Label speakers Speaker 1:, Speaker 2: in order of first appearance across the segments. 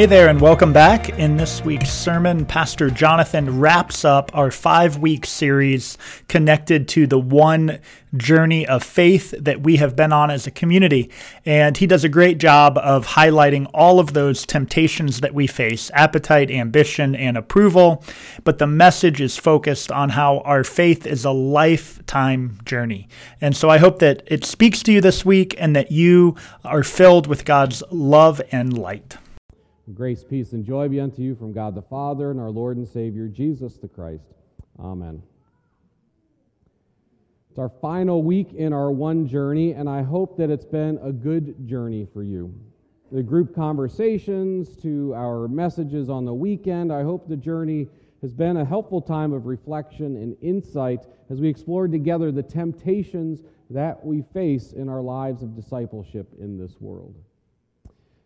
Speaker 1: Hey there, and welcome back. In this week's sermon, Pastor Jonathan wraps up our five week series connected to the one journey of faith that we have been on as a community. And he does a great job of highlighting all of those temptations that we face appetite, ambition, and approval. But the message is focused on how our faith is a lifetime journey. And so I hope that it speaks to you this week and that you are filled with God's love and light.
Speaker 2: Grace, peace, and joy be unto you from God the Father and our Lord and Savior, Jesus the Christ. Amen. It's our final week in our one journey, and I hope that it's been a good journey for you. The group conversations to our messages on the weekend, I hope the journey has been a helpful time of reflection and insight as we explored together the temptations that we face in our lives of discipleship in this world.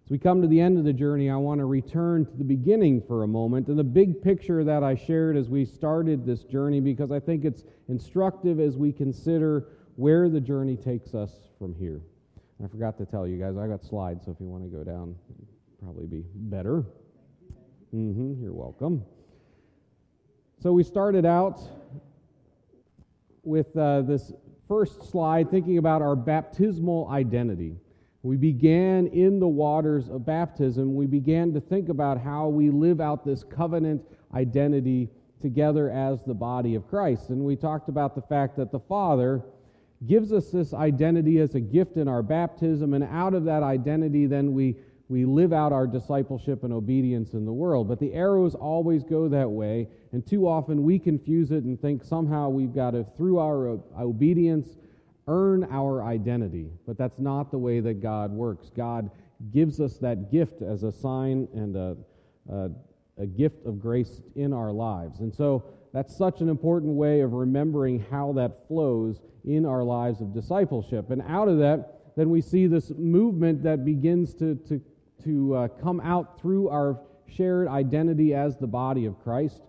Speaker 2: As we come to the end of the journey, I want to return to the beginning for a moment and the big picture that I shared as we started this journey because I think it's instructive as we consider where the journey takes us from here. I forgot to tell you guys, I got slides, so if you want to go down, probably be better. Mm-hmm, you're welcome. So we started out with uh, this first slide thinking about our baptismal identity. We began in the waters of baptism. We began to think about how we live out this covenant identity together as the body of Christ. And we talked about the fact that the Father gives us this identity as a gift in our baptism, and out of that identity, then we, we live out our discipleship and obedience in the world. But the arrows always go that way, and too often we confuse it and think somehow we've got to, through our obedience, earn our identity, but that's not the way that God works. God gives us that gift as a sign and a, a, a, gift of grace in our lives. And so that's such an important way of remembering how that flows in our lives of discipleship. And out of that, then we see this movement that begins to, to, to uh, come out through our shared identity as the body of Christ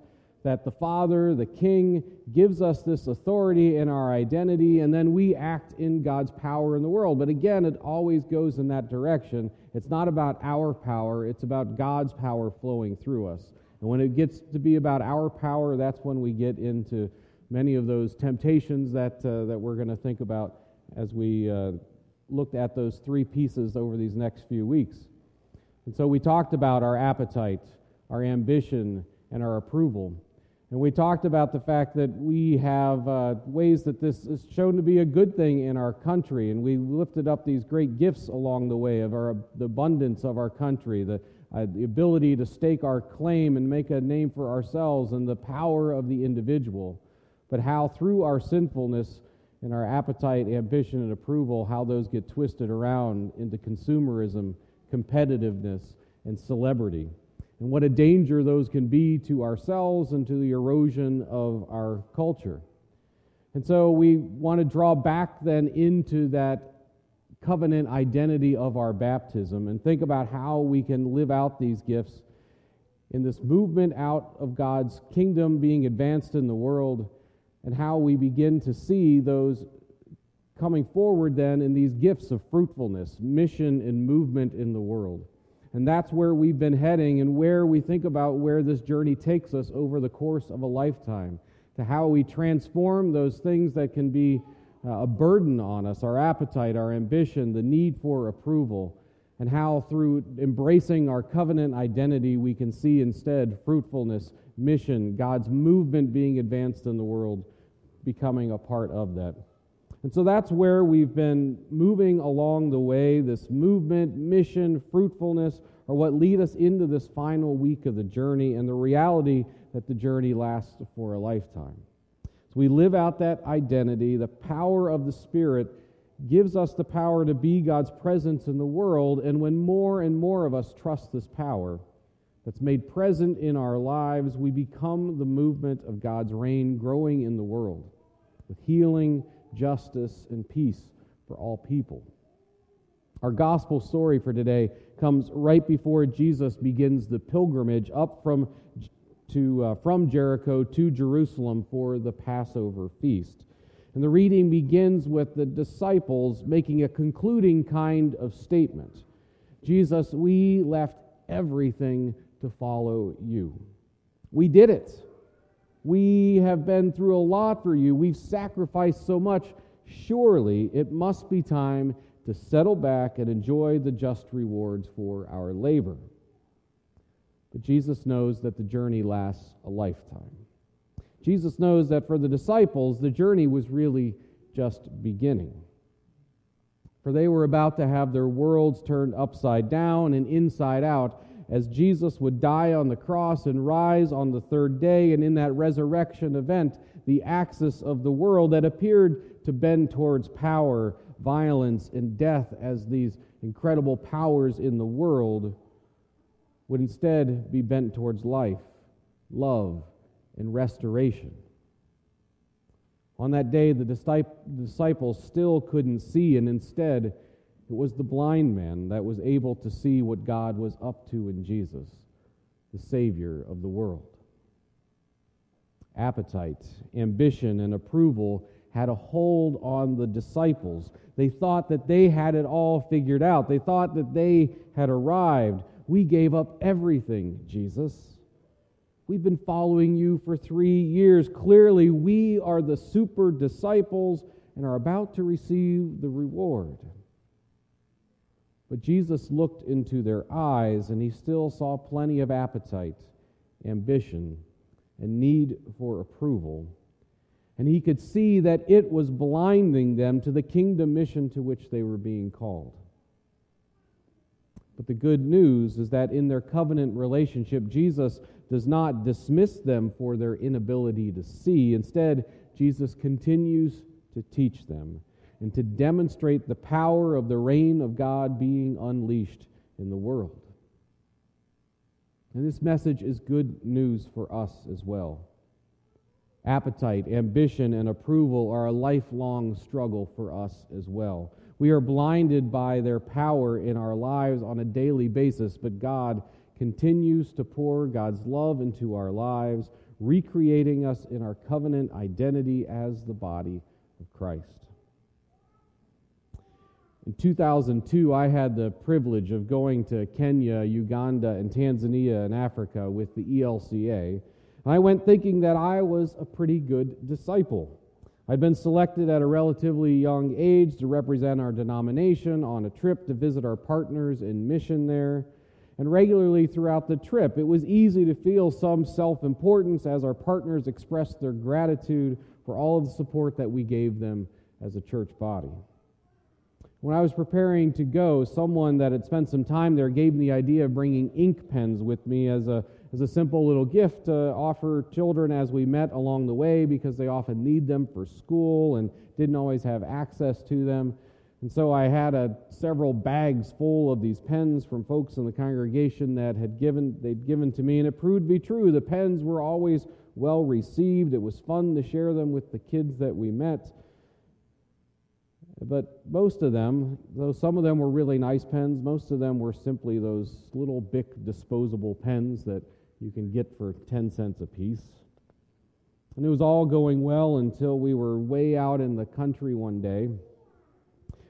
Speaker 2: that the Father, the King, gives us this authority in our identity, and then we act in God's power in the world. But again, it always goes in that direction. It's not about our power, it's about God's power flowing through us. And when it gets to be about our power, that's when we get into many of those temptations that, uh, that we're going to think about as we uh, looked at those three pieces over these next few weeks. And so we talked about our appetite, our ambition, and our approval. And we talked about the fact that we have uh, ways that this is shown to be a good thing in our country. And we lifted up these great gifts along the way of our, the abundance of our country, the, uh, the ability to stake our claim and make a name for ourselves, and the power of the individual. But how through our sinfulness and our appetite, ambition, and approval, how those get twisted around into consumerism, competitiveness, and celebrity and what a danger those can be to ourselves and to the erosion of our culture. And so we want to draw back then into that covenant identity of our baptism and think about how we can live out these gifts in this movement out of God's kingdom being advanced in the world and how we begin to see those coming forward then in these gifts of fruitfulness, mission, and movement in the world. And that's where we've been heading and where we think about where this journey takes us over the course of a lifetime, to how we transform those things that can be uh, a burden on us our appetite, our ambition, the need for approval, and how through embracing our covenant identity we can see instead fruitfulness, mission, God's movement being advanced in the world, becoming a part of that. And so that's where we've been moving along the way. This movement, mission, fruitfulness are what lead us into this final week of the journey and the reality that the journey lasts for a lifetime. So we live out that identity. The power of the Spirit gives us the power to be God's presence in the world. And when more and more of us trust this power that's made present in our lives, we become the movement of God's reign growing in the world with healing justice, and peace for all people. Our gospel story for today comes right before Jesus begins the pilgrimage up from, to, uh, from Jericho to Jerusalem for the Passover feast. And the reading begins with the disciples making a concluding kind of statement Jesus, we left everything to follow you. We did it. We have been through a lot for you. We've sacrificed so much. Surely it must be time to settle back and enjoy the just rewards for our labor. But Jesus knows that the journey lasts a lifetime. Jesus knows that for the disciples, the journey was really just beginning. For they were about to have their worlds turned upside down and inside out as Jesus would die on the cross and rise on the third day. And in that resurrection event, the axis of the world that appeared to bend towards power, violence, and death as these incredible powers in the world would instead be bent towards life, love, and restoration. On that day, the disciples still couldn't see, and instead, it was the blind man that was able to see what God was up to in Jesus, the Savior of the world. Appetite, ambition, and approval had a hold on the disciples. They thought that they had it all figured out, they thought that they had arrived. We gave up everything, Jesus. We've been following you for three years. Clearly, we are the super disciples and are about to receive the reward. But Jesus looked into their eyes, and he still saw plenty of appetite, ambition, and need for approval. And he could see that it was blinding them to the kingdom mission to which they were being called. But the good news is that in their covenant relationship, Jesus does not dismiss them for their inability to see. Instead, Jesus continues to teach them and to demonstrate the power of the reign of God being unleashed in the world. And this message is good news for us as well. Appetite, ambition, and approval are a lifelong struggle for us as well. We are blinded by their power in our lives on a daily basis, but God continues to pour God's love into our lives, recreating us in our covenant identity as the body of Christ. In 2002, I had the privilege of going to Kenya, Uganda, and Tanzania in Africa with the ELCA. I went thinking that I was a pretty good disciple. I'd been selected at a relatively young age to represent our denomination on a trip to visit our partners in mission there. And regularly throughout the trip, it was easy to feel some self importance as our partners expressed their gratitude for all of the support that we gave them as a church body. When I was preparing to go, someone that had spent some time there gave me the idea of bringing ink pens with me as a, as a simple little gift to offer children as we met along the way because they often need them for school and didn't always have access to them. And so I had a, several bags full of these pens from folks in the congregation that had given they'd given to me, and it proved to be true. The pens were always well received. It was fun to share them with the kids that we met. But most of them, though some of them were really nice pens, most of them were simply those little Bic disposable pens that you can get for 10 cents a piece. And it was all going well until we were way out in the country one day.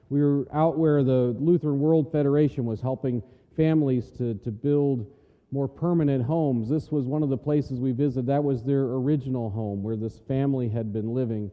Speaker 2: We were out where the Lutheran World Federation was helping families to, to build more permanent homes. This was one of the places we visited. That was their original home where this family had been living.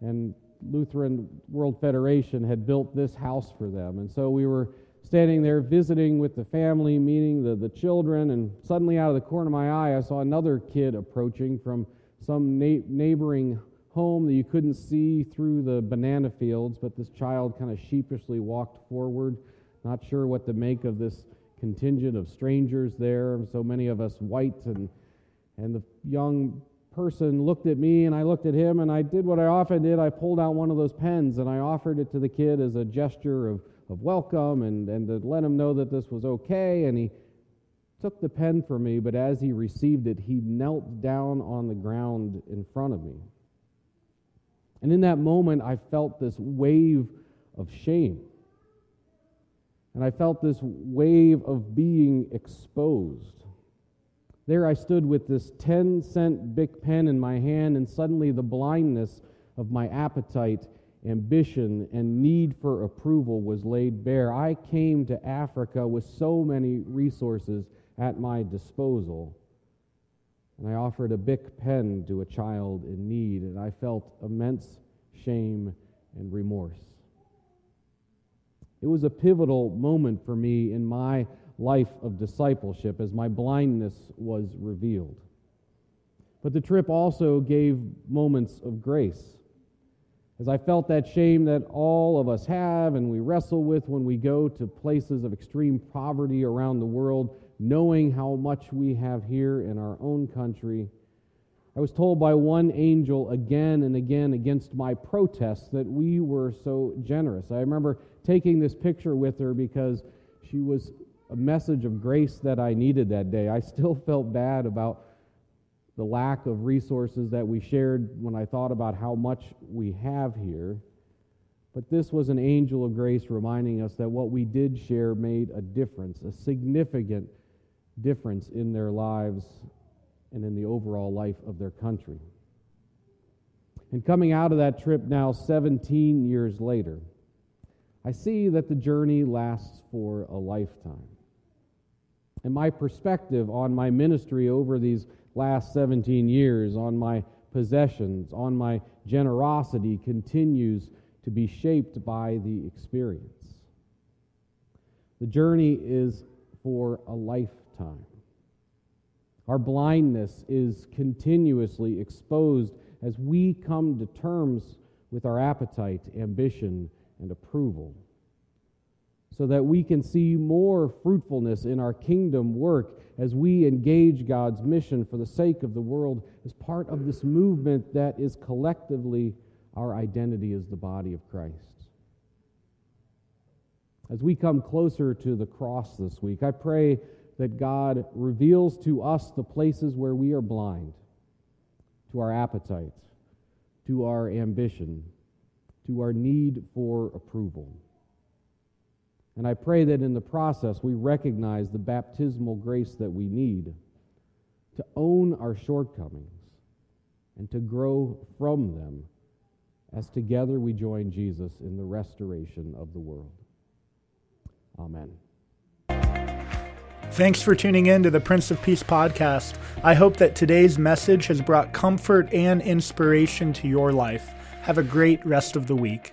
Speaker 2: And Lutheran World Federation had built this house for them. And so we were standing there visiting with the family, meeting the, the children, and suddenly out of the corner of my eye, I saw another kid approaching from some na- neighboring home that you couldn't see through the banana fields, but this child kind of sheepishly walked forward, not sure what to make of this contingent of strangers there, so many of us white, and, and the young person looked at me and I looked at him and I did what I often did. I pulled out one of those pens and I offered it to the kid as a gesture of, of welcome and, and to let him know that this was okay. And he took the pen from me, but as he received it, he knelt down on the ground in front of me. And in that moment, I felt this wave of shame. And I felt this wave of being exposed. There I stood with this 10 cent Bic pen in my hand, and suddenly the blindness of my appetite, ambition, and need for approval was laid bare. I came to Africa with so many resources at my disposal. And I offered a Bic pen to a child in need, and I felt immense shame and remorse. It was a pivotal moment for me in my life of discipleship as my blindness was revealed. But the trip also gave moments of grace. As I felt that shame that all of us have and we wrestle with when we go to places of extreme poverty around the world, knowing how much we have here in our own country, I was told by one angel again and again against my protests that we were so generous. I remember taking this picture with her because she was a message of grace that I needed that day. I still felt bad about the lack of resources that we shared when I thought about how much we have here. But this was an angel of grace reminding us that what we did share made a difference, a significant difference in their lives and in the overall life of their country. And coming out of that trip now, 17 years later, I see that the journey lasts for a lifetime. And my perspective on my ministry over these last 17 years, on my possessions, on my generosity, continues to be shaped by the experience. The journey is for a lifetime. Our blindness is continuously exposed as we come to terms with our appetite, ambition, and approval, so that we can see more fruitfulness in our kingdom work as we engage God's mission for the sake of the world as part of this movement that is collectively our identity as the body of Christ. As we come closer to the cross this week, I pray that God reveals to us the places where we are blind to our appetite, to our ambition, to our need for approval. And I pray that in the process we recognize the baptismal grace that we need to own our shortcomings and to grow from them as together we join Jesus in the restoration of the world. Amen.
Speaker 1: Thanks for tuning in to the Prince of Peace podcast. I hope that today's message has brought comfort and inspiration to your life. Have a great rest of the week.